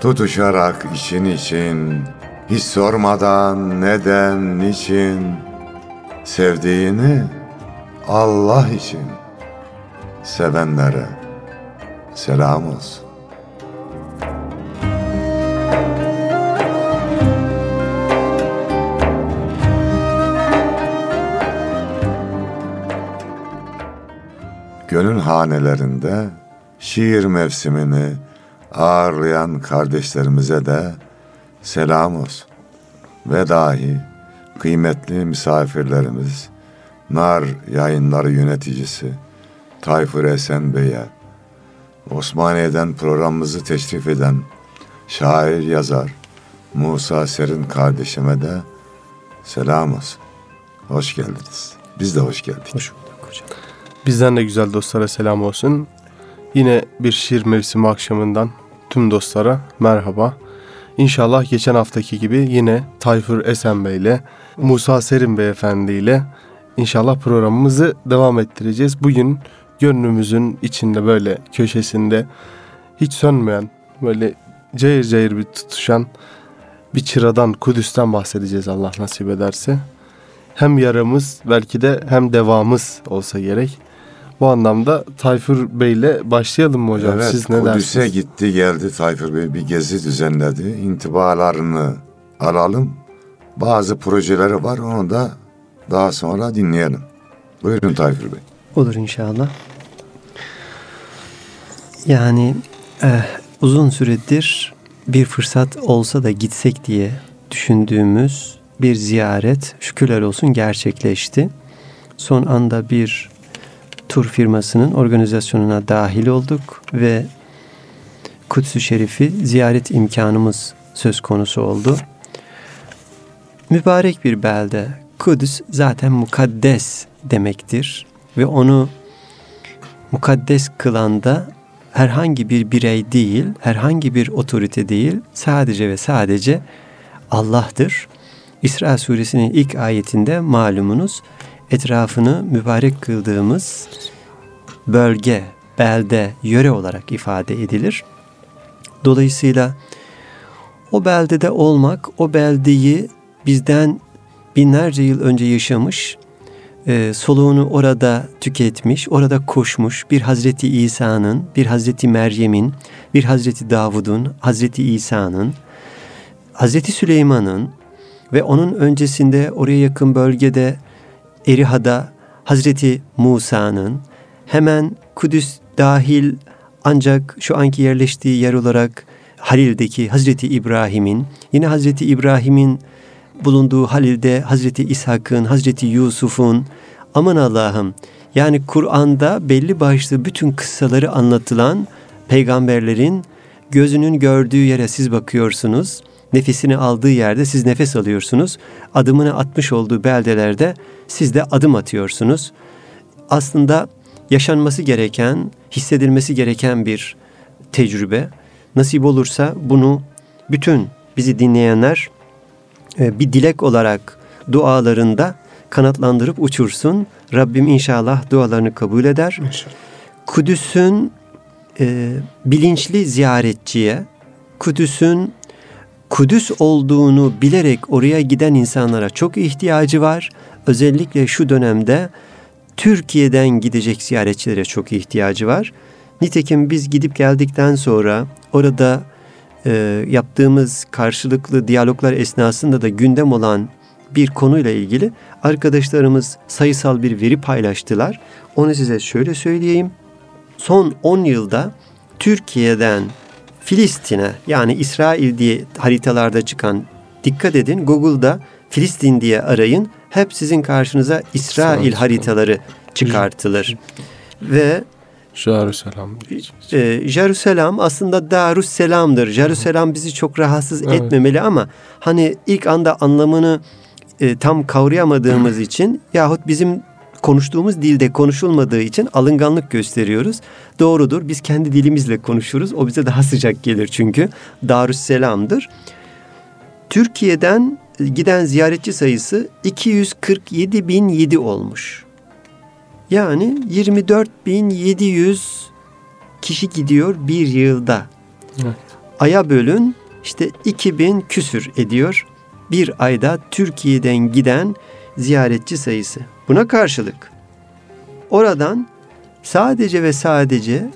Tutuşarak için için, hiç sormadan neden, niçin, sevdiğini Allah için, sevenlere selam olsun. Gönül hanelerinde şiir mevsimini ağırlayan kardeşlerimize de selam olsun. Ve dahi kıymetli misafirlerimiz, Nar yayınları yöneticisi Tayfur Esen Bey'e, Osmaniye'den programımızı teşrif eden şair yazar Musa Serin kardeşime de selam olsun. Hoş geldiniz. Biz de hoş geldik. Hoş bulduk hocam. Bizden de güzel dostlara selam olsun. Yine bir şiir mevsimi akşamından tüm dostlara merhaba. İnşallah geçen haftaki gibi yine Tayfur Esen Bey ile Musa Serin Beyefendi ile inşallah programımızı devam ettireceğiz. Bugün gönlümüzün içinde böyle köşesinde hiç sönmeyen böyle cayır cayır bir tutuşan bir çıradan Kudüs'ten bahsedeceğiz Allah nasip ederse. Hem yaramız belki de hem devamız olsa gerek. Bu anlamda Tayfur Bey ile başlayalım mı hocam? Evet, Siz ne Kudüs'e dersiniz? gitti geldi Tayfur Bey bir gezi düzenledi. İntibalarını alalım. Bazı projeleri var onu da daha sonra dinleyelim. Buyurun Tayfur Bey. Olur inşallah. Yani eh, uzun süredir bir fırsat olsa da gitsek diye düşündüğümüz bir ziyaret şükürler olsun gerçekleşti. Son anda bir tur firmasının organizasyonuna dahil olduk ve Kudüs-ü Şerif'i ziyaret imkanımız söz konusu oldu. Mübarek bir belde. Kudüs zaten mukaddes demektir ve onu mukaddes kılan da herhangi bir birey değil, herhangi bir otorite değil, sadece ve sadece Allah'tır. İsra suresinin ilk ayetinde malumunuz etrafını mübarek kıldığımız bölge, belde, yöre olarak ifade edilir. Dolayısıyla o beldede olmak, o beldeyi bizden binlerce yıl önce yaşamış, e, soluğunu orada tüketmiş, orada koşmuş bir Hazreti İsa'nın, bir Hazreti Meryem'in, bir Hazreti Davud'un, Hazreti İsa'nın, Hazreti Süleyman'ın ve onun öncesinde oraya yakın bölgede Eriha'da Hazreti Musa'nın, hemen Kudüs dahil ancak şu anki yerleştiği yer olarak Halil'deki Hazreti İbrahim'in, yine Hazreti İbrahim'in bulunduğu Halil'de Hazreti İshak'ın, Hazreti Yusuf'un, aman Allah'ım yani Kur'an'da belli başlı bütün kıssaları anlatılan peygamberlerin gözünün gördüğü yere siz bakıyorsunuz. Nefesini aldığı yerde siz nefes alıyorsunuz. Adımını atmış olduğu beldelerde siz de adım atıyorsunuz. Aslında yaşanması gereken, hissedilmesi gereken bir tecrübe. Nasip olursa bunu bütün bizi dinleyenler e, bir dilek olarak dualarında kanatlandırıp uçursun. Rabbim inşallah dualarını kabul eder. İnşallah. Kudüs'ün e, bilinçli ziyaretçiye, Kudüs'ün Kudüs olduğunu bilerek oraya giden insanlara çok ihtiyacı var. Özellikle şu dönemde Türkiye'den gidecek ziyaretçilere çok ihtiyacı var. Nitekim biz gidip geldikten sonra orada e, yaptığımız karşılıklı diyaloglar esnasında da gündem olan bir konuyla ilgili arkadaşlarımız sayısal bir veri paylaştılar. Onu size şöyle söyleyeyim. Son 10 yılda Türkiye'den Filistin'e yani İsrail diye haritalarda çıkan dikkat edin Google'da Filistin diye arayın. Hep sizin karşınıza İsrail haritaları çıkartılır. Ve Jerusalem. e, Jerusalem aslında Darüsselam'dır. Jerusalem bizi çok rahatsız Evet. etmemeli ama hani ilk anda anlamını e, tam kavrayamadığımız için yahut bizim konuştuğumuz dilde konuşulmadığı için alınganlık gösteriyoruz. Doğrudur. Biz kendi dilimizle konuşuruz. O bize daha sıcak gelir çünkü. Darüsselam'dır. Türkiye'den giden ziyaretçi sayısı 247.007 olmuş. Yani 24.700 kişi gidiyor bir yılda. Evet. Aya bölün işte 2000 küsür ediyor. Bir ayda Türkiye'den giden ziyaretçi sayısı. Buna karşılık oradan sadece ve sadece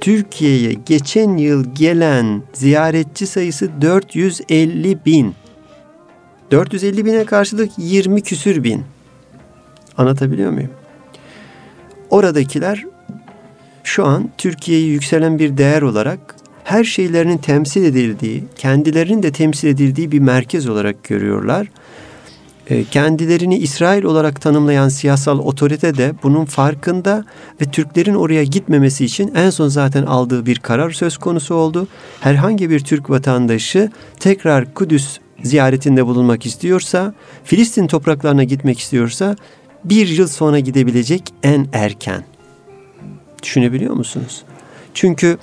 Türkiye'ye geçen yıl gelen ziyaretçi sayısı 450 bin. 450 bine karşılık 20 küsür bin. Anlatabiliyor muyum? Oradakiler şu an Türkiye'yi yükselen bir değer olarak her şeylerinin temsil edildiği, kendilerinin de temsil edildiği bir merkez olarak görüyorlar. E, Kendilerini İsrail olarak tanımlayan siyasal otorite de bunun farkında ve Türklerin oraya gitmemesi için en son zaten aldığı bir karar söz konusu oldu. Herhangi bir Türk vatandaşı tekrar Kudüs ziyaretinde bulunmak istiyorsa, Filistin topraklarına gitmek istiyorsa bir yıl sonra gidebilecek en erken. Düşünebiliyor musunuz? Çünkü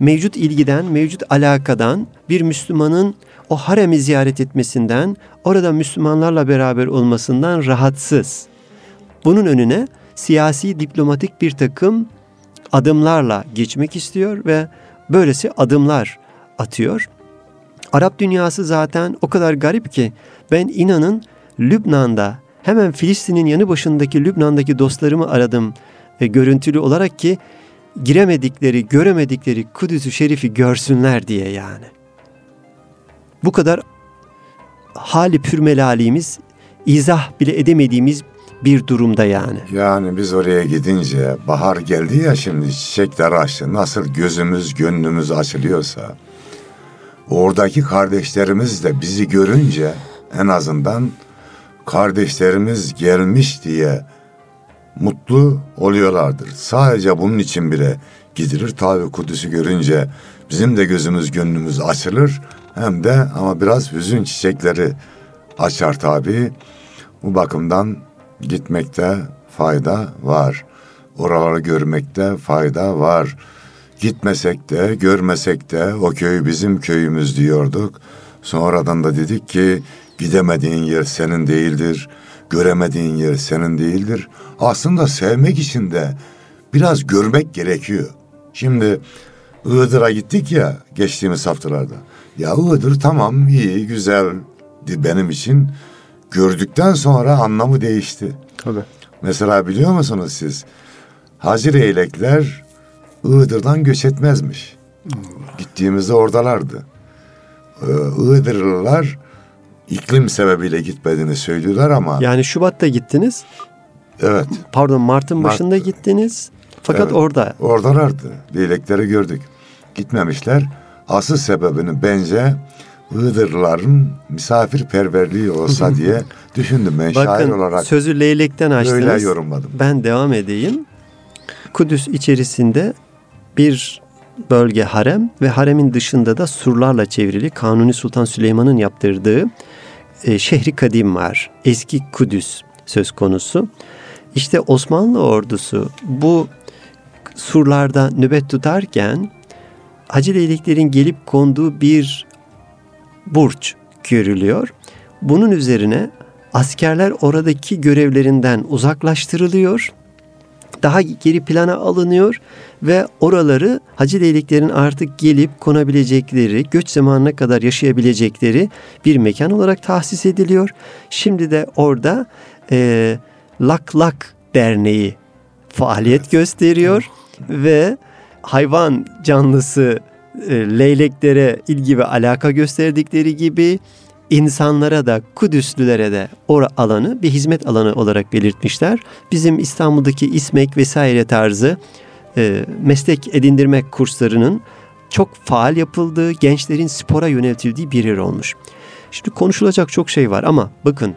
mevcut ilgiden, mevcut alakadan bir Müslümanın o haremi ziyaret etmesinden, orada Müslümanlarla beraber olmasından rahatsız. Bunun önüne siyasi, diplomatik bir takım adımlarla geçmek istiyor ve böylesi adımlar atıyor. Arap dünyası zaten o kadar garip ki ben inanın Lübnan'da hemen Filistin'in yanı başındaki Lübnan'daki dostlarımı aradım e, görüntülü olarak ki giremedikleri, göremedikleri Kudüs-ü Şerif'i görsünler diye yani. Bu kadar hali pürmelalimiz izah bile edemediğimiz bir durumda yani. Yani biz oraya gidince bahar geldi ya şimdi çiçekler açtı. Nasıl gözümüz gönlümüz açılıyorsa oradaki kardeşlerimiz de bizi görünce en azından kardeşlerimiz gelmiş diye mutlu oluyorlardır. Sadece bunun için bile gidilir. Tabi Kudüs'ü görünce bizim de gözümüz gönlümüz açılır. Hem de ama biraz hüzün çiçekleri açar tabi. Bu bakımdan gitmekte fayda var. Oraları görmekte fayda var. Gitmesek de görmesek de o köy bizim köyümüz diyorduk. Sonradan da dedik ki gidemediğin yer senin değildir. Göremediğin yer senin değildir. Aslında sevmek için de biraz görmek gerekiyor. Şimdi Iğdır'a gittik ya geçtiğimiz haftalarda. Ya Iğdır tamam iyi güzeldi benim için. Gördükten sonra anlamı değişti. Tabii. Mesela biliyor musunuz siz? Hacı Leylekler Iğdır'dan göç etmezmiş. Gittiğimizde oradalardı. Ee, Iğdırlılar iklim sebebiyle gitmediğini söylüyorlar ama Yani Şubat'ta gittiniz, evet pardon Mart'ın Mart. başında gittiniz fakat Evet. orada oradalardı. Leylekleri gördük. Gitmemişler. Asıl sebebini bence Iğdırlıların misafirperverliği olsa diye düşündüm ben şair bakın olarak. sözü leylekten açtınız. Öyle yorumladım. Ben devam edeyim. Kudüs içerisinde bir bölge harem ve haremin dışında da surlarla çevrili Kanuni Sultan Süleyman'ın yaptırdığı e, şehri kadim var. Eski Kudüs söz konusu. İşte Osmanlı ordusu bu surlarda nöbet tutarken Hacı Leyleklerin gelip konduğu bir burç görülüyor. Bunun üzerine askerler oradaki görevlerinden uzaklaştırılıyor. Daha geri plana alınıyor ve oraları Hacı Leyleklerin artık gelip konabilecekleri, göç zamanına kadar yaşayabilecekleri bir mekan olarak tahsis ediliyor. Şimdi de orada e, Lak Lak Derneği faaliyet gösteriyor ve hayvan canlısı e, leyleklere ilgi ve alaka gösterdikleri gibi insanlara da Kudüslülere de o alanı bir hizmet alanı olarak belirtmişler. Bizim İstanbul'daki İSMEK vesaire tarzı e, meslek edindirmek kurslarının çok faal yapıldığı, gençlerin spora yöneltildiği bir yer olmuş. Şimdi konuşulacak çok şey var ama bakın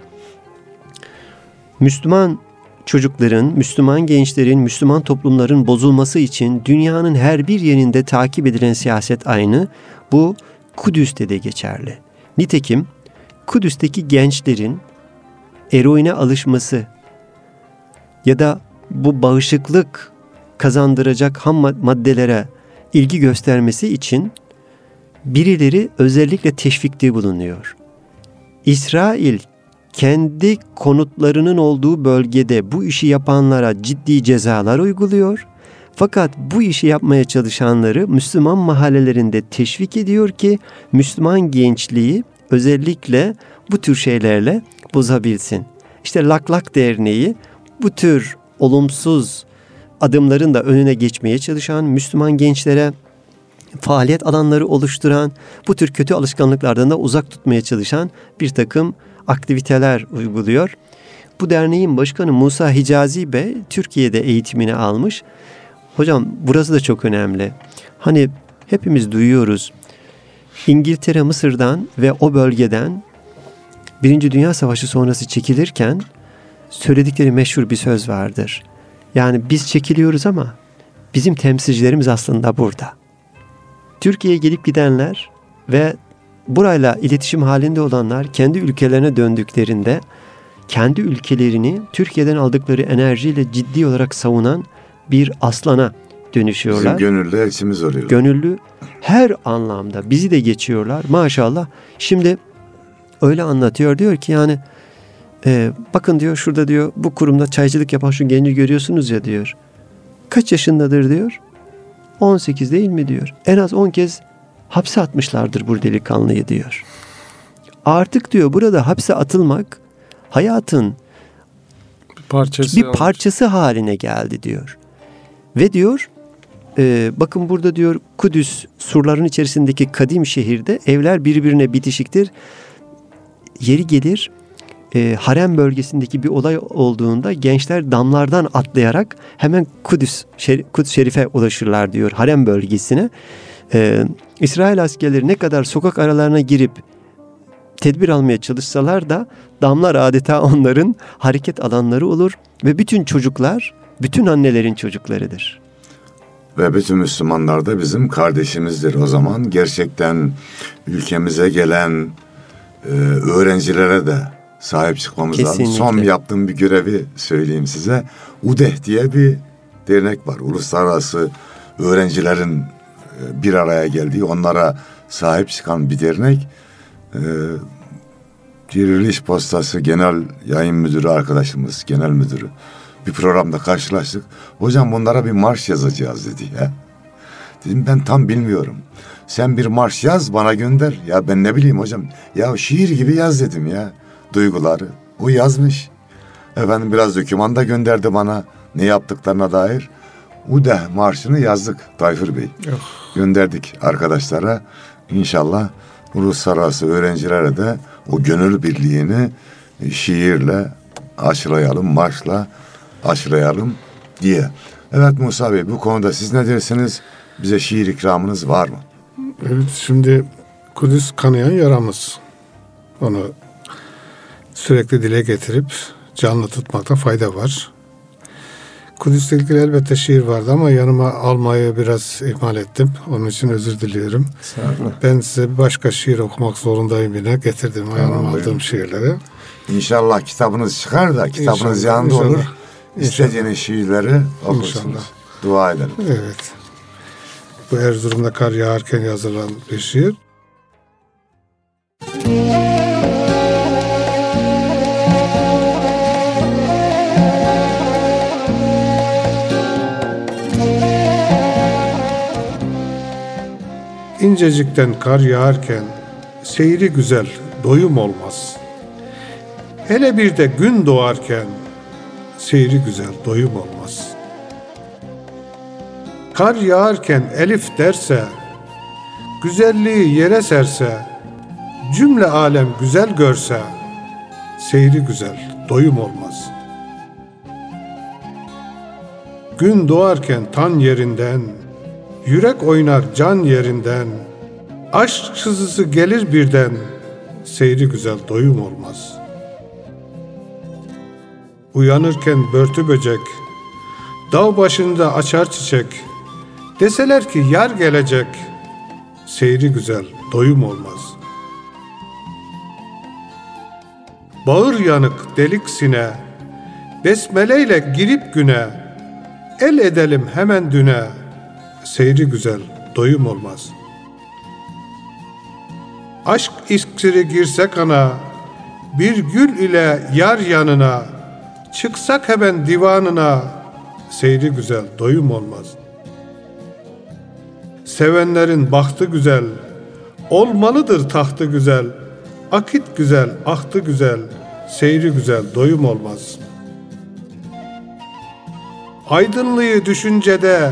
Müslüman çocukların, Müslüman gençlerin, Müslüman toplumların bozulması için dünyanın her bir yerinde takip edilen siyaset aynı. Bu Kudüs'te de geçerli. Nitekim Kudüs'teki gençlerin eroine alışması ya da bu bağışıklık kazandıracak ham maddelere ilgi göstermesi için birileri özellikle teşvikte bulunuyor. İsrail kendi konutlarının olduğu bölgede bu işi yapanlara ciddi cezalar uyguluyor. Fakat bu işi yapmaya çalışanları Müslüman mahallelerinde teşvik ediyor ki Müslüman gençliği özellikle bu tür şeylerle bozabilsin. İşte Lak Lak Derneği bu tür olumsuz adımların da önüne geçmeye çalışan Müslüman gençlere faaliyet alanları oluşturan, bu tür kötü alışkanlıklardan da uzak tutmaya çalışan bir takım aktiviteler uyguluyor. Bu derneğin başkanı Musa Hicazi Bey Türkiye'de eğitimini almış. Hocam burası da çok önemli. Hani hepimiz duyuyoruz. İngiltere Mısır'dan ve o bölgeden Birinci Dünya Savaşı sonrası çekilirken söyledikleri meşhur bir söz vardır. Yani biz çekiliyoruz ama bizim temsilcilerimiz aslında burada. Türkiye'ye gelip gidenler ve burayla iletişim halinde olanlar kendi ülkelerine döndüklerinde kendi ülkelerini Türkiye'den aldıkları enerjiyle ciddi olarak savunan bir aslana dönüşüyorlar. Bizim gönüllü elçimiz oluyor. Gönüllü her anlamda bizi de geçiyorlar maşallah. Şimdi öyle anlatıyor diyor ki yani e, bakın diyor şurada diyor bu kurumda çaycılık yapan şu genci görüyorsunuz ya diyor. Kaç yaşındadır diyor. 18 değil mi diyor. En az 10 kez hapse atmışlardır bu delikanlıyı diyor. Artık diyor burada hapse atılmak hayatın Bir parçası. bir parçası haline geldi diyor. Ve diyor e, bakın burada diyor Kudüs surların içerisindeki kadim şehirde evler birbirine bitişiktir. Yeri gelir e, harem bölgesindeki bir olay olduğunda gençler damlardan atlayarak hemen Kudüs, şer, Kudüs Şerif'e ulaşırlar diyor harem bölgesine. E, İsrail askerleri ne kadar sokak aralarına girip tedbir almaya çalışsalar da damlar adeta onların hareket alanları olur ve bütün çocuklar bütün annelerin çocuklarıdır. Ve bütün Müslümanlar da bizim kardeşimizdir o zaman. Gerçekten ülkemize gelen e, öğrencilere de sahip çıkmamız lazım. Son yaptığım bir görevi söyleyeyim size. UDEH diye bir dernek var. Uluslararası öğrencilerin bir araya geldiği, onlara sahip çıkan bir dernek. E, Diriliş Postası Genel Yayın Müdürü arkadaşımız, genel müdürü bir programda karşılaştık. Hocam bunlara bir marş yazacağız dedi ya. Dedim ben tam bilmiyorum. Sen bir marş yaz bana gönder. Ya ben ne bileyim hocam. Ya şiir gibi yaz dedim ya. Duyguları. O yazmış. Efendim biraz doküman da gönderdi bana. Ne yaptıklarına dair. UDEH marşını yazdık Tayfur Bey. Gönderdik arkadaşlara. İnşallah uluslararası öğrencilere de o gönül birliğini e, şiirle aşılayalım, marşla aşılayalım diye. Evet Musa Bey bu konuda siz ne dersiniz? Bize şiir ikramınız var mı? Evet şimdi Kudüs kanayan yaramız. Onu sürekli dile getirip canlı tutmakta fayda var. Kudüs'le ilgili elbette şiir vardı ama yanıma almayı biraz ihmal ettim. Onun için özür diliyorum. Ben size başka şiir okumak zorundayım yine. Getirdim yanıma buyurun. aldığım şiirleri. İnşallah kitabınız çıkar da kitabınız İnşallah, yanında inşallah. olur. İstediğiniz şiirleri okursunuz. İnşallah. Dua edelim. Evet. Bu Erzurum'da kar yağarken yazılan bir şiir. İncecikten kar yağarken seyri güzel doyum olmaz. Hele bir de gün doğarken seyri güzel doyum olmaz. Kar yağarken elif derse güzelliği yere serse, cümle alem güzel görse, seyri güzel, doyum olmaz. Gün doğarken tan yerinden, yürek oynar can yerinden, aşk sızısı gelir birden, seyri güzel, doyum olmaz. Uyanırken börtü böcek, dağ başında açar çiçek, deseler ki yar gelecek, seyri güzel, doyum olmaz. Bağır yanık delik sine, besmeleyle girip güne, el edelim hemen düne, seyri güzel, doyum olmaz. Aşk iksiri girse kana, bir gül ile yar yanına, çıksak hemen divanına, seyri güzel, doyum olmaz. Sevenlerin bahtı güzel, olmalıdır tahtı güzel, akit güzel, ahtı güzel, seyri güzel, doyum olmaz. Aydınlığı düşüncede,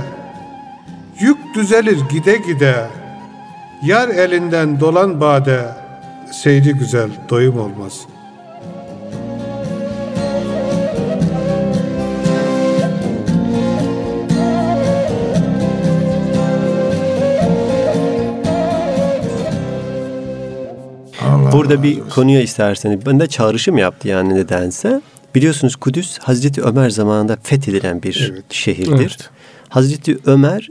yük düzelir gide gide, yar elinden dolan bade, seyri güzel, doyum olmaz.'' Allah Burada bir konuya isterseniz ben de çağrışım yaptı yani nedense. Biliyorsunuz Kudüs Hazreti Ömer zamanında fethedilen bir Evet. şehirdir. Evet. Hazreti Ömer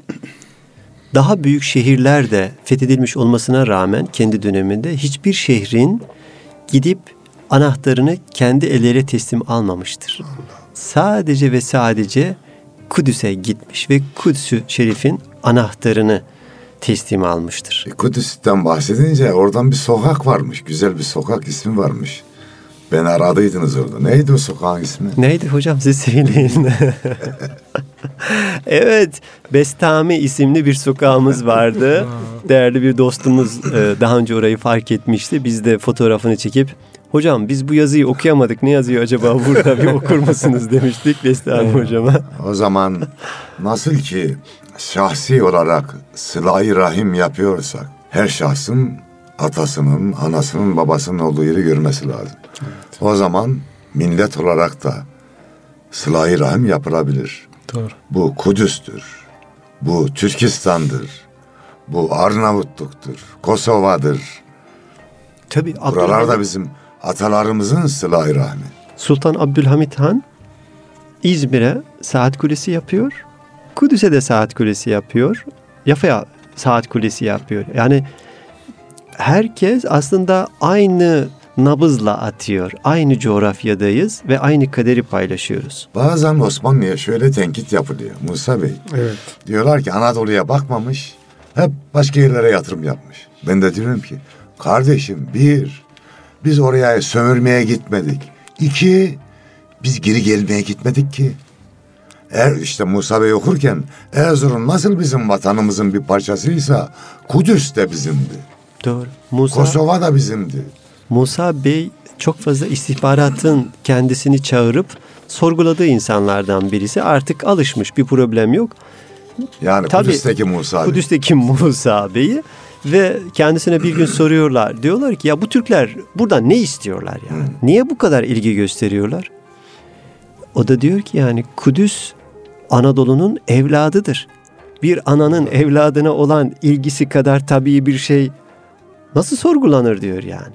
daha büyük şehirler de fethedilmiş olmasına rağmen kendi döneminde hiçbir şehrin gidip anahtarını kendi ellere teslim almamıştır. Sadece ve sadece Kudüs'e gitmiş ve Kudüs-ü Şerif'in anahtarını teslim almıştır. E, Kudüs'ten bahsedince oradan bir sokak varmış. Güzel bir sokak ismi varmış. Beni aradıydınız orada. Neydi o sokağın ismi? Neydi hocam siz söyleyin. evet, Bestami isimli bir sokağımız vardı. Değerli bir dostumuz e, daha önce orayı fark etmişti. Biz de fotoğrafını çekip Hocam biz bu yazıyı okuyamadık. Ne yazıyor acaba burada bir okur musunuz demiştik Bestami hocama. O zaman nasıl ki şahsi olarak sıla-i rahim yapıyorsak her şahsın atasının, anasının, babasının olduğu yeri görmesi lazım. O zaman millet olarak da sıla-i rahim yapılabilir. Doğru. Bu Kudüs'tür. Bu Türkistan'dır. Bu Arnavutluk'tur. Kosova'dır. Tabii Buralarda Abdülhamit, bizim atalarımızın sıla-i rahmi. Sultan Abdülhamit Han İzmir'e saat kulesi yapıyor. Kudüs'e de saat kulesi yapıyor. Yafa'ya saat kulesi yapıyor. Yani herkes aslında aynı nabızla atıyor. Aynı coğrafyadayız ve aynı kaderi paylaşıyoruz. Bazen Osmanlı'ya şöyle tenkit yapılıyor Musa Bey. Evet. Diyorlar ki Anadolu'ya bakmamış, hep başka yerlere yatırım yapmış. Ben de diyorum ki, kardeşim bir, biz oraya sömürmeye gitmedik. İki, biz geri gelmeye gitmedik ki. Er işte Musa Bey okurken Erzurum nasıl bizim vatanımızın bir parçasıysa Kudüs de bizimdi. Doğru. Musa, Kosova da bizimdi. Musa Bey çok fazla istihbaratın kendisini çağırıp sorguladığı insanlardan birisi. Artık alışmış bir problem yok. Yani Tabii, Kudüs'teki Musa Bey. Kudüs'teki Musa Bey'i ve kendisine bir gün soruyorlar. Diyorlar ki ya bu Türkler buradan ne istiyorlar yani? Niye bu kadar ilgi gösteriyorlar? O da diyor ki yani Kudüs Anadolu'nun evladıdır. Bir ananın evladına olan ilgisi kadar tabii bir şey nasıl sorgulanır diyor yani.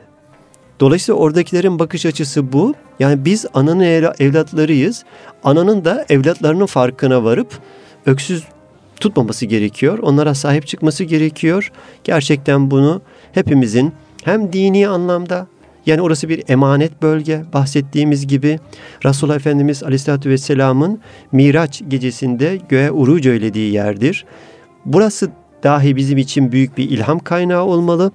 Dolayısıyla oradakilerin bakış açısı bu. Yani biz ananın evla- evlatlarıyız. Ananın da evlatlarının farkına varıp öksüz tutmaması gerekiyor. Onlara sahip çıkması gerekiyor. Gerçekten bunu hepimizin hem dini anlamda yani orası bir emanet bölge bahsettiğimiz gibi Resulullah Efendimiz Aleyhisselatü Vesselam'ın Miraç gecesinde göğe uruc eylediği yerdir. Burası dahi bizim için büyük bir ilham kaynağı olmalı.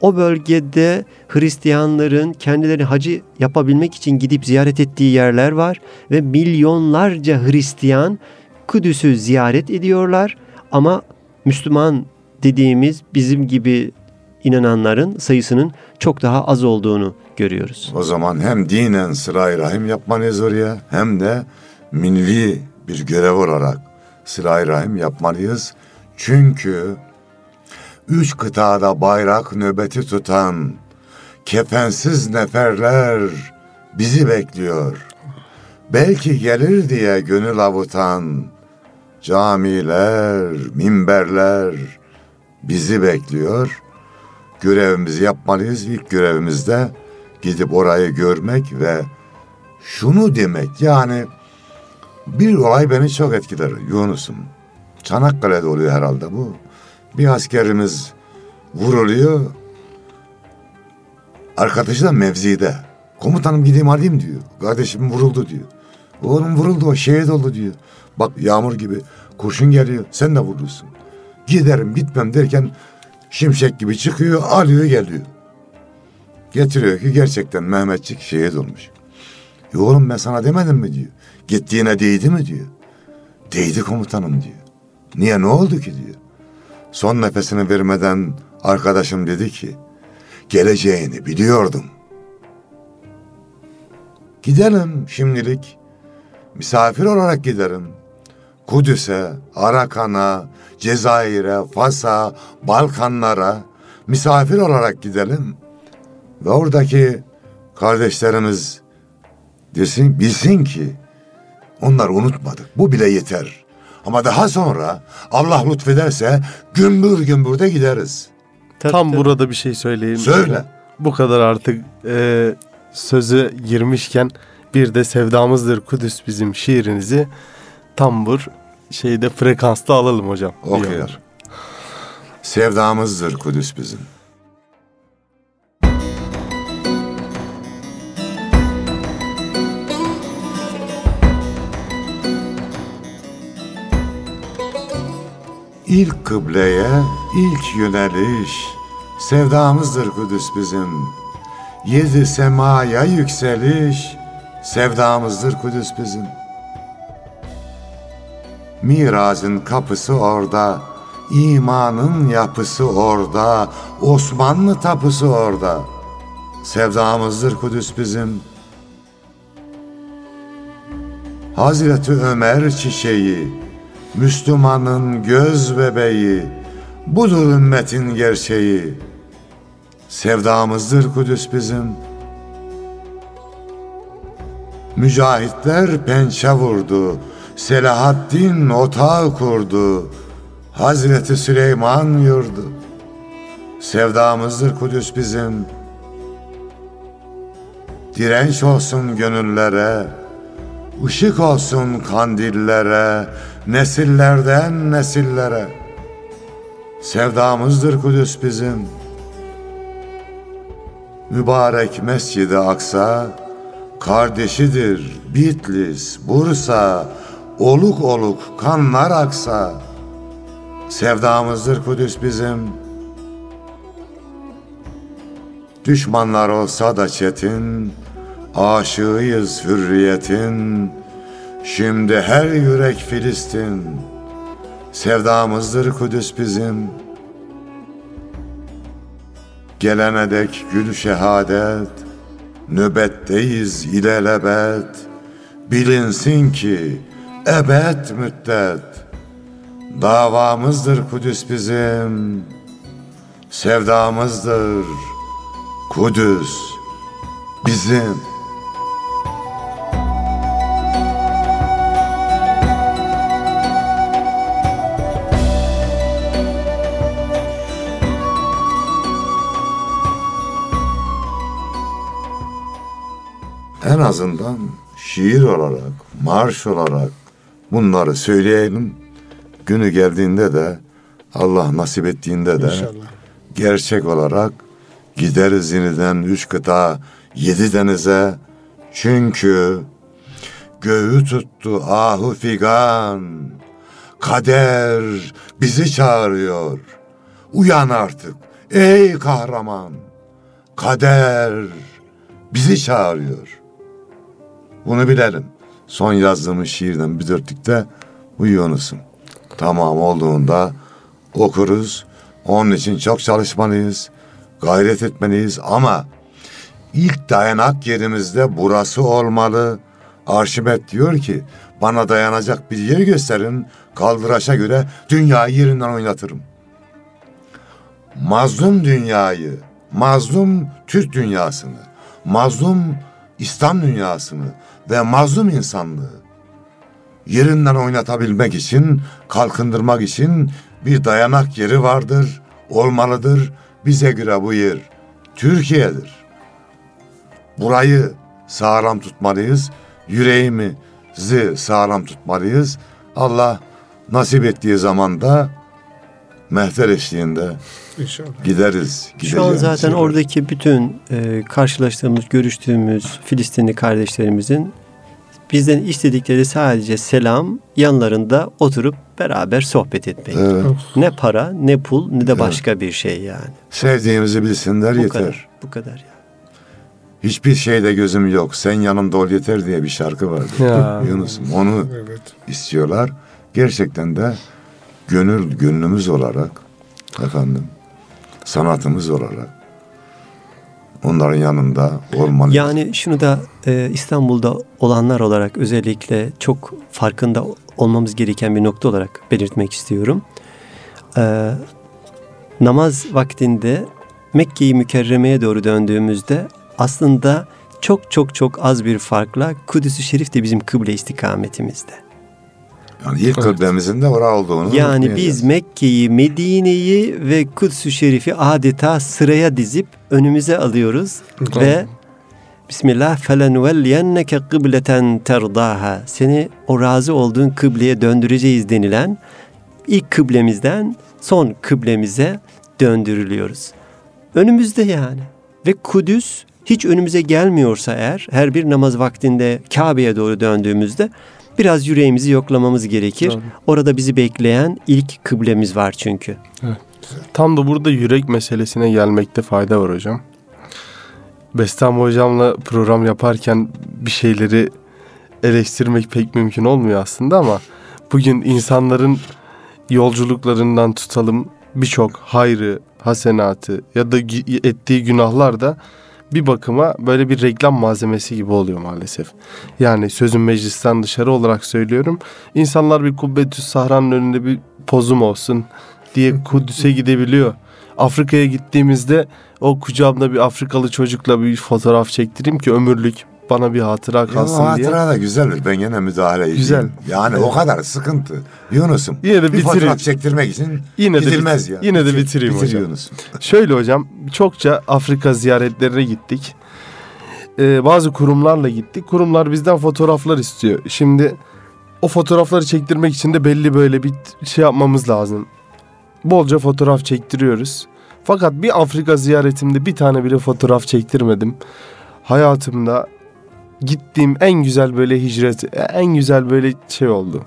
O bölgede Hristiyanların kendilerini hacı yapabilmek için gidip ziyaret ettiği yerler var ve milyonlarca Hristiyan Kudüs'ü ziyaret ediyorlar ama Müslüman dediğimiz bizim gibi inananların sayısının çok daha az olduğunu görüyoruz. O zaman hem dinen sıla-i rahim yapmalıyız oraya hem de milli bir görev olarak sıla-i rahim yapmalıyız. Çünkü Üç kıtada bayrak nöbeti tutan kefensiz neferler bizi bekliyor. Belki gelir diye gönül avutan camiler, minberler bizi bekliyor. Görevimizi yapmalıyız. İlk görevimizde gidip orayı görmek ve şunu demek yani bir olay beni çok etkiler Yunus'um. Çanakkale'de oluyor herhalde bu. Bir askerimiz vuruluyor. Arkadaşı da mevzide. Komutanım gideyim alayım diyor. Kardeşim vuruldu diyor. Oğlum vuruldu o şehit oldu diyor. Bak yağmur gibi kurşun geliyor sen de vurursun. Giderim gitmem derken şimşek gibi çıkıyor alıyor geliyor. Getiriyor ki gerçekten Mehmetçik şehit olmuş. Ya oğlum ben sana demedim mi diyor. Gittiğine değdi mi diyor. Değdi komutanım diyor. Niye ne oldu ki diyor. Son nefesini vermeden arkadaşım dedi ki geleceğini biliyordum. Gidelim şimdilik. Misafir olarak giderim. Kudüs'e, Arakan'a, Cezayir'e, Fas'a, Balkanlara misafir olarak gidelim. Ve oradaki kardeşlerimiz desin, bilsin ki onlar unutmadık. Bu bile yeter. Ama daha sonra Allah lütfederse gümbür gümbür de gideriz. Tabii, Tam tabii. burada bir şey söyleyeyim. Söyle. Bu kadar artık e, sözü girmişken bir de sevdamızdır Kudüs bizim şiirinizi tam bu şeyde frekansta alalım hocam. Okuyar. Sevdamızdır Kudüs bizim. İlk kıbleye ilk yöneliş sevdamızdır Kudüs bizim. Yedi semaya yükseliş sevdamızdır Kudüs bizim. Mirazın kapısı orada, imanın yapısı orada, Osmanlı tapusu orada. Sevdamızdır Kudüs bizim. Hazreti Ömer çiçeği, Müslümanın göz bebeği, budur ümmetin gerçeği. Sevdamızdır Kudüs bizim. Mücahitler pençe vurdu, Selahaddin otağı kurdu, Hazreti Süleyman yurdu. Sevdamızdır Kudüs bizim. Direnç olsun gönüllere, ışık olsun kandillere, nesillerden nesillere. Sevdamızdır Kudüs bizim. Mübarek Mescid-i Aksa, kardeşidir Bitlis, Bursa, oluk oluk kanlar aksa. Sevdamızdır Kudüs bizim. Düşmanlar olsa da çetin, aşığıyız hürriyetin. Şimdi her yürek Filistin. Sevdamızdır Kudüs bizim. Gelene dek gül şehadet, nöbetteyiz ilelebet. Bilinsin ki ebed müddet. Davamızdır Kudüs bizim. Sevdamızdır Kudüs bizim. En azından şiir olarak, marş olarak bunları söyleyelim. Günü geldiğinde de Allah nasip ettiğinde de İnşallah. gerçek olarak gideriz yeniden üç kıta, yedi denize. Çünkü göğü tuttu ahu figan, kader bizi çağırıyor. Uyan artık ey kahraman, kader bizi çağırıyor. Bunu bilelim. Son yazdığımız şiirden bir dörtlükte uyuyorsun. Tamam olduğunda okuruz. Onun için çok çalışmalıyız. Gayret etmeliyiz ama ilk dayanak yerimizde burası olmalı. Arşimet diyor ki bana dayanacak bir yer gösterin. Kaldıraşa göre dünyayı yerinden oynatırım. mazlum dünyayı, mazlum Türk dünyasını, mazlum İslam dünyasını ve mazlum insanlığı yerinden oynatabilmek için, kalkındırmak için bir dayanak yeri vardır, olmalıdır. Bize göre bu yer Türkiye'dir. Burayı sağlam tutmalıyız. Yüreğimizi sağlam tutmalıyız. Allah nasip ettiği zaman da mehter eşliğinde İnşallah. gideriz. Şu an zaten oradaki bütün e, karşılaştığımız, görüştüğümüz Filistinli kardeşlerimizin bizden istedikleri sadece selam, yanlarında oturup beraber sohbet etmek. Evet. Ne para, ne pul, ne de başka bir şey yani. Sevdiğimizi bilsinler Bu yeter. kadar. Bu kadar yani. Hiçbir şeyde gözüm yok. Sen yanımda ol yeter diye bir şarkı vardı. Ya. Yunus'um onu Evet. istiyorlar. Gerçekten de gönül gönlümüz olarak efendim sanatımız olarak onların yanında olmalıyız. Yani şunu da e, İstanbul'da olanlar olarak özellikle çok farkında olmamız gereken bir nokta olarak belirtmek istiyorum. E, namaz vaktinde Mekke-i Mükerreme'ye doğru döndüğümüzde aslında çok çok çok az bir farkla Kudüs-ü Şerif de bizim kıble istikametimizde. Yani ilk kıblemizin de orada olduğunu Yani biz Mekke'yi, Medine'yi ve Kudüs-ü Şerif'i adeta sıraya dizip önümüze alıyoruz ve Bismillah felenuvelliyenneke kıbleten terdaha. Seni o razı olduğun kıbleye döndüreceğiz denilen ilk kıblemizden son kıblemize döndürülüyoruz. Önümüzde yani. Ve Kudüs hiç önümüze gelmiyorsa eğer her bir namaz vaktinde Kabe'ye doğru döndüğümüzde biraz yüreğimizi yoklamamız gerekir. Tabii. Orada bizi bekleyen ilk kıblemiz var çünkü. Tam da burada yürek meselesine gelmekte fayda var hocam. Bestam hocamla program yaparken bir şeyleri eleştirmek pek mümkün olmuyor aslında ama bugün insanların yolculuklarından tutalım birçok hayrı, hasenatı ya da ettiği günahlar da bir bakıma böyle bir reklam malzemesi gibi oluyor maalesef. Yani sözün meclisten dışarı olarak söylüyorum. İnsanlar bir Kubbetüs Sahra'nın önünde bir pozum olsun diye Kudüs'e gidebiliyor. Afrika'ya gittiğimizde o kucağımda bir Afrikalı çocukla bir fotoğraf çektireyim ki ömürlük bana bir hatıra Ya, kalsın o diye. hatıra da güzeldir. Ben gene müdahale edeyim. Güzel. Yani o kadar sıkıntı. Yunus'um. Yine de bir bitireyim. fotoğraf çektirmek için Yine de gidilmez bit- ya. yine de Bitir- bitireyim bitir hocam. Yunus'um. Şöyle hocam çokça Afrika ziyaretlerine gittik. Ee, bazı kurumlarla gittik. Kurumlar bizden fotoğraflar istiyor. Şimdi o fotoğrafları çektirmek için de belli böyle bir şey yapmamız lazım. Bolca fotoğraf çektiriyoruz. Fakat bir Afrika ziyaretimde bir tane bile fotoğraf çektirmedim. Hayatımda gittiğim en güzel böyle hicret, en güzel böyle şey oldu.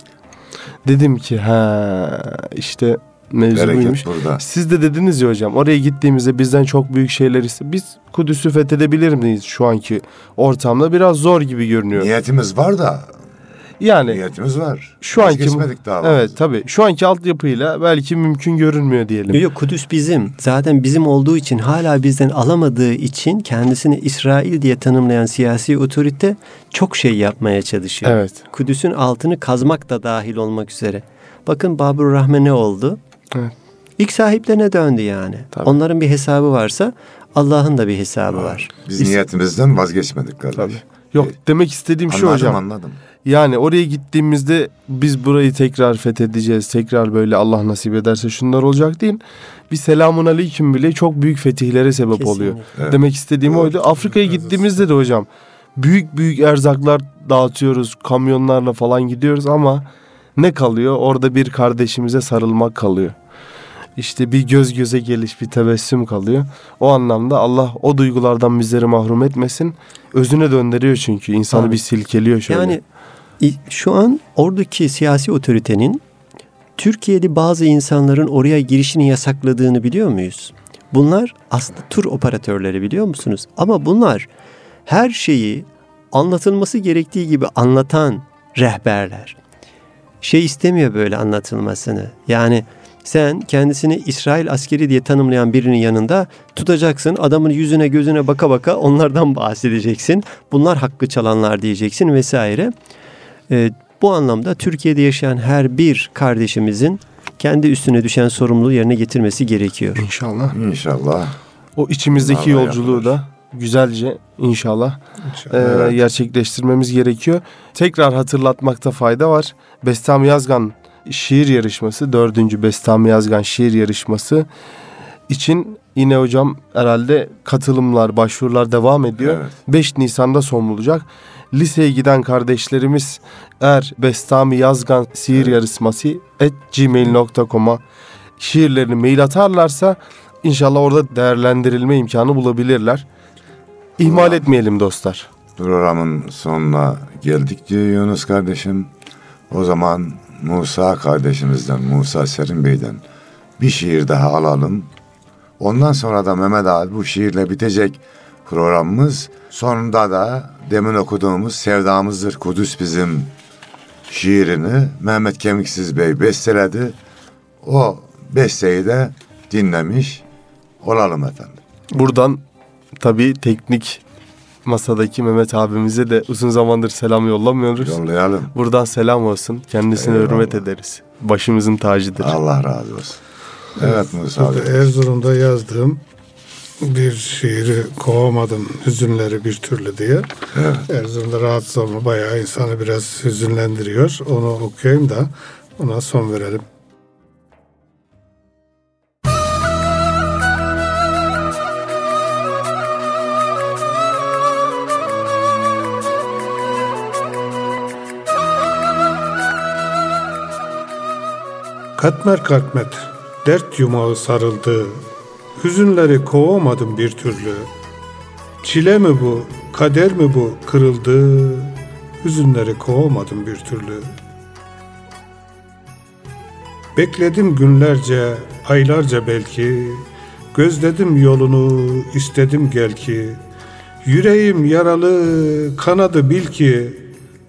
Dedim ki ha işte mevzu buymuş. Siz de dediniz ya hocam oraya gittiğimizde bizden çok büyük şeyler iste. Biz Kudüs'ü fethedebilir miyiz şu anki ortamda? Biraz zor gibi görünüyor. Niyetimiz var da Yani niyetimiz var. şu anki geçmedik daha. Evet tabii. Şu anki altyapıyla belki mümkün görünmüyor diyelim. Yok yok Kudüs bizim. Zaten bizim olduğu için hala bizden alamadığı için kendisini İsrail diye tanımlayan siyasi otorite çok şey yapmaya çalışıyor. Evet. Kudüs'ün altını kazmak da dahil olmak üzere. Bakın Babur Rahme ne oldu? Evet. İlk sahiplerine döndü yani. Tabii. Onların bir hesabı varsa Allah'ın da bir hesabı var. Biz İs- niyetimizden vazgeçmedik kardeş. Tabii. Yok demek istediğim şu Anladım hocam. anladım. Yani oraya gittiğimizde biz burayı tekrar fethedeceğiz. Tekrar böyle Allah nasip ederse şunlar olacak değil. Bir selamun aleyküm bile çok büyük fetihlere sebep Kesinlikle. oluyor. Evet. Demek istediğim Doğru. oydu. Afrika'ya gittiğimizde de hocam büyük büyük erzaklar dağıtıyoruz. Kamyonlarla falan gidiyoruz ama ne kalıyor? Orada bir kardeşimize sarılmak kalıyor. İşte bir göz göze geliş, bir tebessüm kalıyor. O anlamda Allah o duygulardan bizleri mahrum etmesin. Özüne döndürüyor çünkü. insanı Tabii. bir silkeliyor şöyle. Yani şu an oradaki siyasi otoritenin Türkiye'de bazı insanların oraya girişini yasakladığını biliyor muyuz? Bunlar aslında tur operatörleri biliyor musunuz? Ama bunlar her şeyi anlatılması gerektiği gibi anlatan rehberler. Şey istemiyor böyle anlatılmasını. Yani sen kendisini İsrail askeri diye tanımlayan birinin yanında tutacaksın. Adamın yüzüne gözüne baka baka onlardan bahsedeceksin. Bunlar hakkı çalanlar diyeceksin vesaire. Ee, bu anlamda Türkiye'de yaşayan her bir kardeşimizin kendi üstüne düşen sorumluluğu yerine getirmesi gerekiyor. İnşallah. İnşallah. O içimizdeki Allah yolculuğu yapılır. da güzelce inşallah e, Evet. gerçekleştirmemiz gerekiyor. Tekrar hatırlatmakta fayda var. Bestami Yazgan şiir yarışması, dördüncü Bestami Yazgan şiir yarışması için yine hocam herhalde katılımlar, başvurular devam ediyor. Evet. 5 Nisan'da son bulacak. Liseye giden kardeşlerimiz eğer Bestami Yazgan şiir yarışması at gmail.com'a şiirlerini mail atarlarsa inşallah orada değerlendirilme imkanı bulabilirler. İhmal Allah. etmeyelim dostlar. Programın sonuna geldik diyor Yunus kardeşim. O zaman Musa kardeşimizden, Musa Serin Bey'den bir şiir daha alalım. Ondan sonra da Mehmet abi bu şiirle bitecek programımız. Sonunda da demin okuduğumuz Sevdamızdır Kudüs bizim şiirini Mehmet Kemiksiz Bey besteledi. O besteyi de dinlemiş olalım efendim. Buradan tabii teknik masadaki Mehmet abimize de uzun zamandır selam yollamıyoruz. Yollayalım. Buradan selam olsun. Kendisine Eyvallah. hürmet ederiz. Başımızın tacıdır. Allah razı olsun. Evet Musa abi. Erzurum'da yazdığım bir şiiri kovamadım hüzünleri bir türlü diye. Evet. Erzurum'da rahatsız olma bayağı insanı biraz hüzünlendiriyor. Onu okuyayım da ona son verelim. Katmer katmet, dert yumağı sarıldı, hüzünleri kovamadım bir türlü. Çile mi bu, kader mi bu kırıldı, hüzünleri kovamadım bir türlü. Bekledim günlerce, aylarca belki, gözledim yolunu, istedim gel ki, yüreğim yaralı, kanadı bil ki,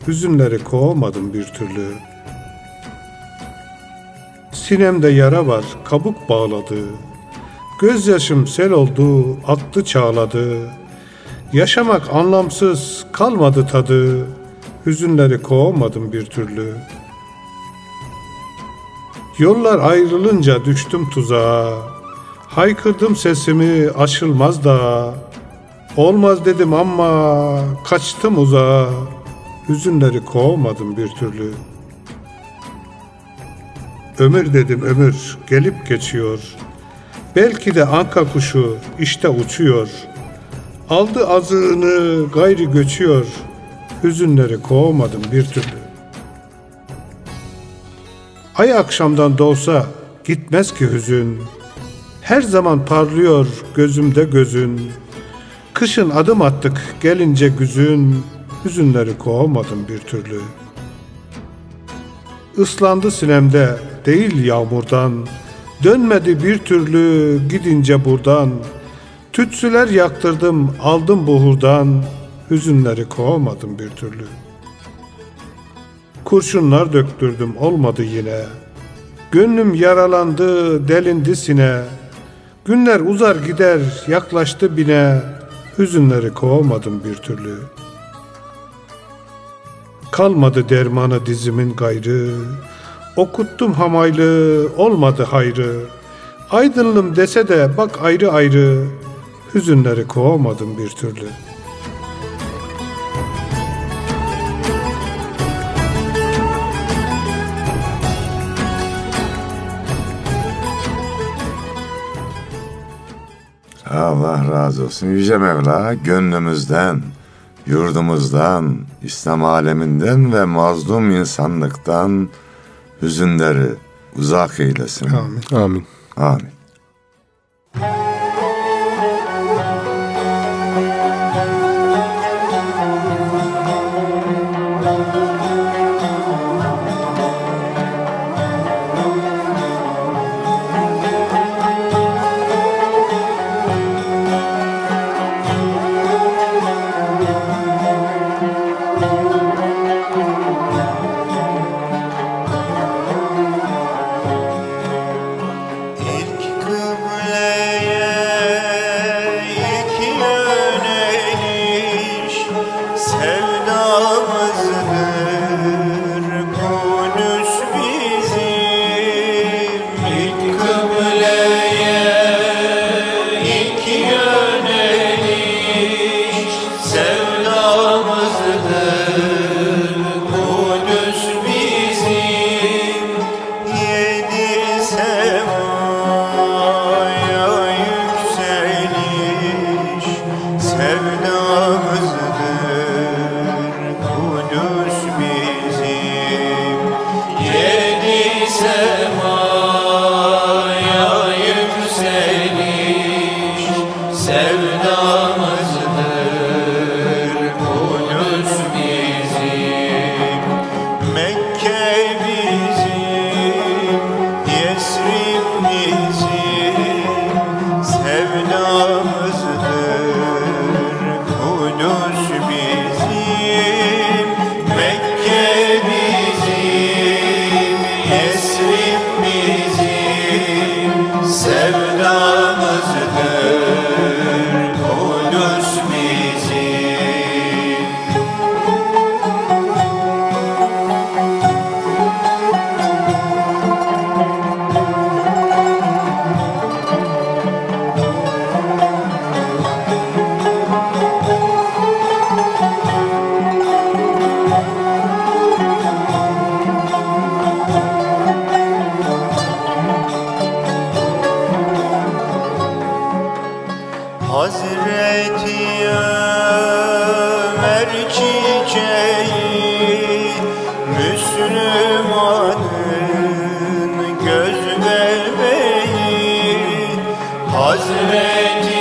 hüzünleri kovamadım bir türlü. Sinemde yara var, kabuk bağladı. Gözyaşım sel oldu, attı çağladı. Yaşamak anlamsız, kalmadı tadı. Hüzünleri kovamadım bir türlü. Yollar ayrılınca düştüm tuzağa. Haykırdım sesimi aşılmaz da. Olmaz dedim ama kaçtım uzağa. Hüzünleri kovamadım bir türlü. Ömür dedim ömür gelip geçiyor. Belki de anka kuşu işte uçuyor. Aldı azığını gayri göçüyor. Hüzünleri kovmadım bir türlü. Ay akşamdan doğsa gitmez ki hüzün. Her zaman parlıyor gözümde gözün. Kışın adım attık gelince güzün. Hüzünleri kovmadım bir türlü. Islandı sinemde değil yağmurdan Dönmedi bir türlü gidince buradan. Tütsüler yaktırdım aldım buhurdan. Hüzünleri kovamadım bir türlü. Kurşunlar döktürdüm olmadı yine. Gönlüm yaralandı delindi sine. Günler uzar gider yaklaştı bine. Hüzünleri kovamadım bir türlü. Kalmadı dermanı dizimin gayrı Okuttum hamaylı olmadı hayrı. Aydınlım dese de bak ayrı ayrı. Hüzünleri kovamadım bir türlü. Allah razı olsun. Yüce Mevla gönlümüzden, yurdumuzdan, İslam aleminden ve mazlum insanlıktan hüzünleri uzak eylesin. Amin. Amin. Amin. नाम Hazreti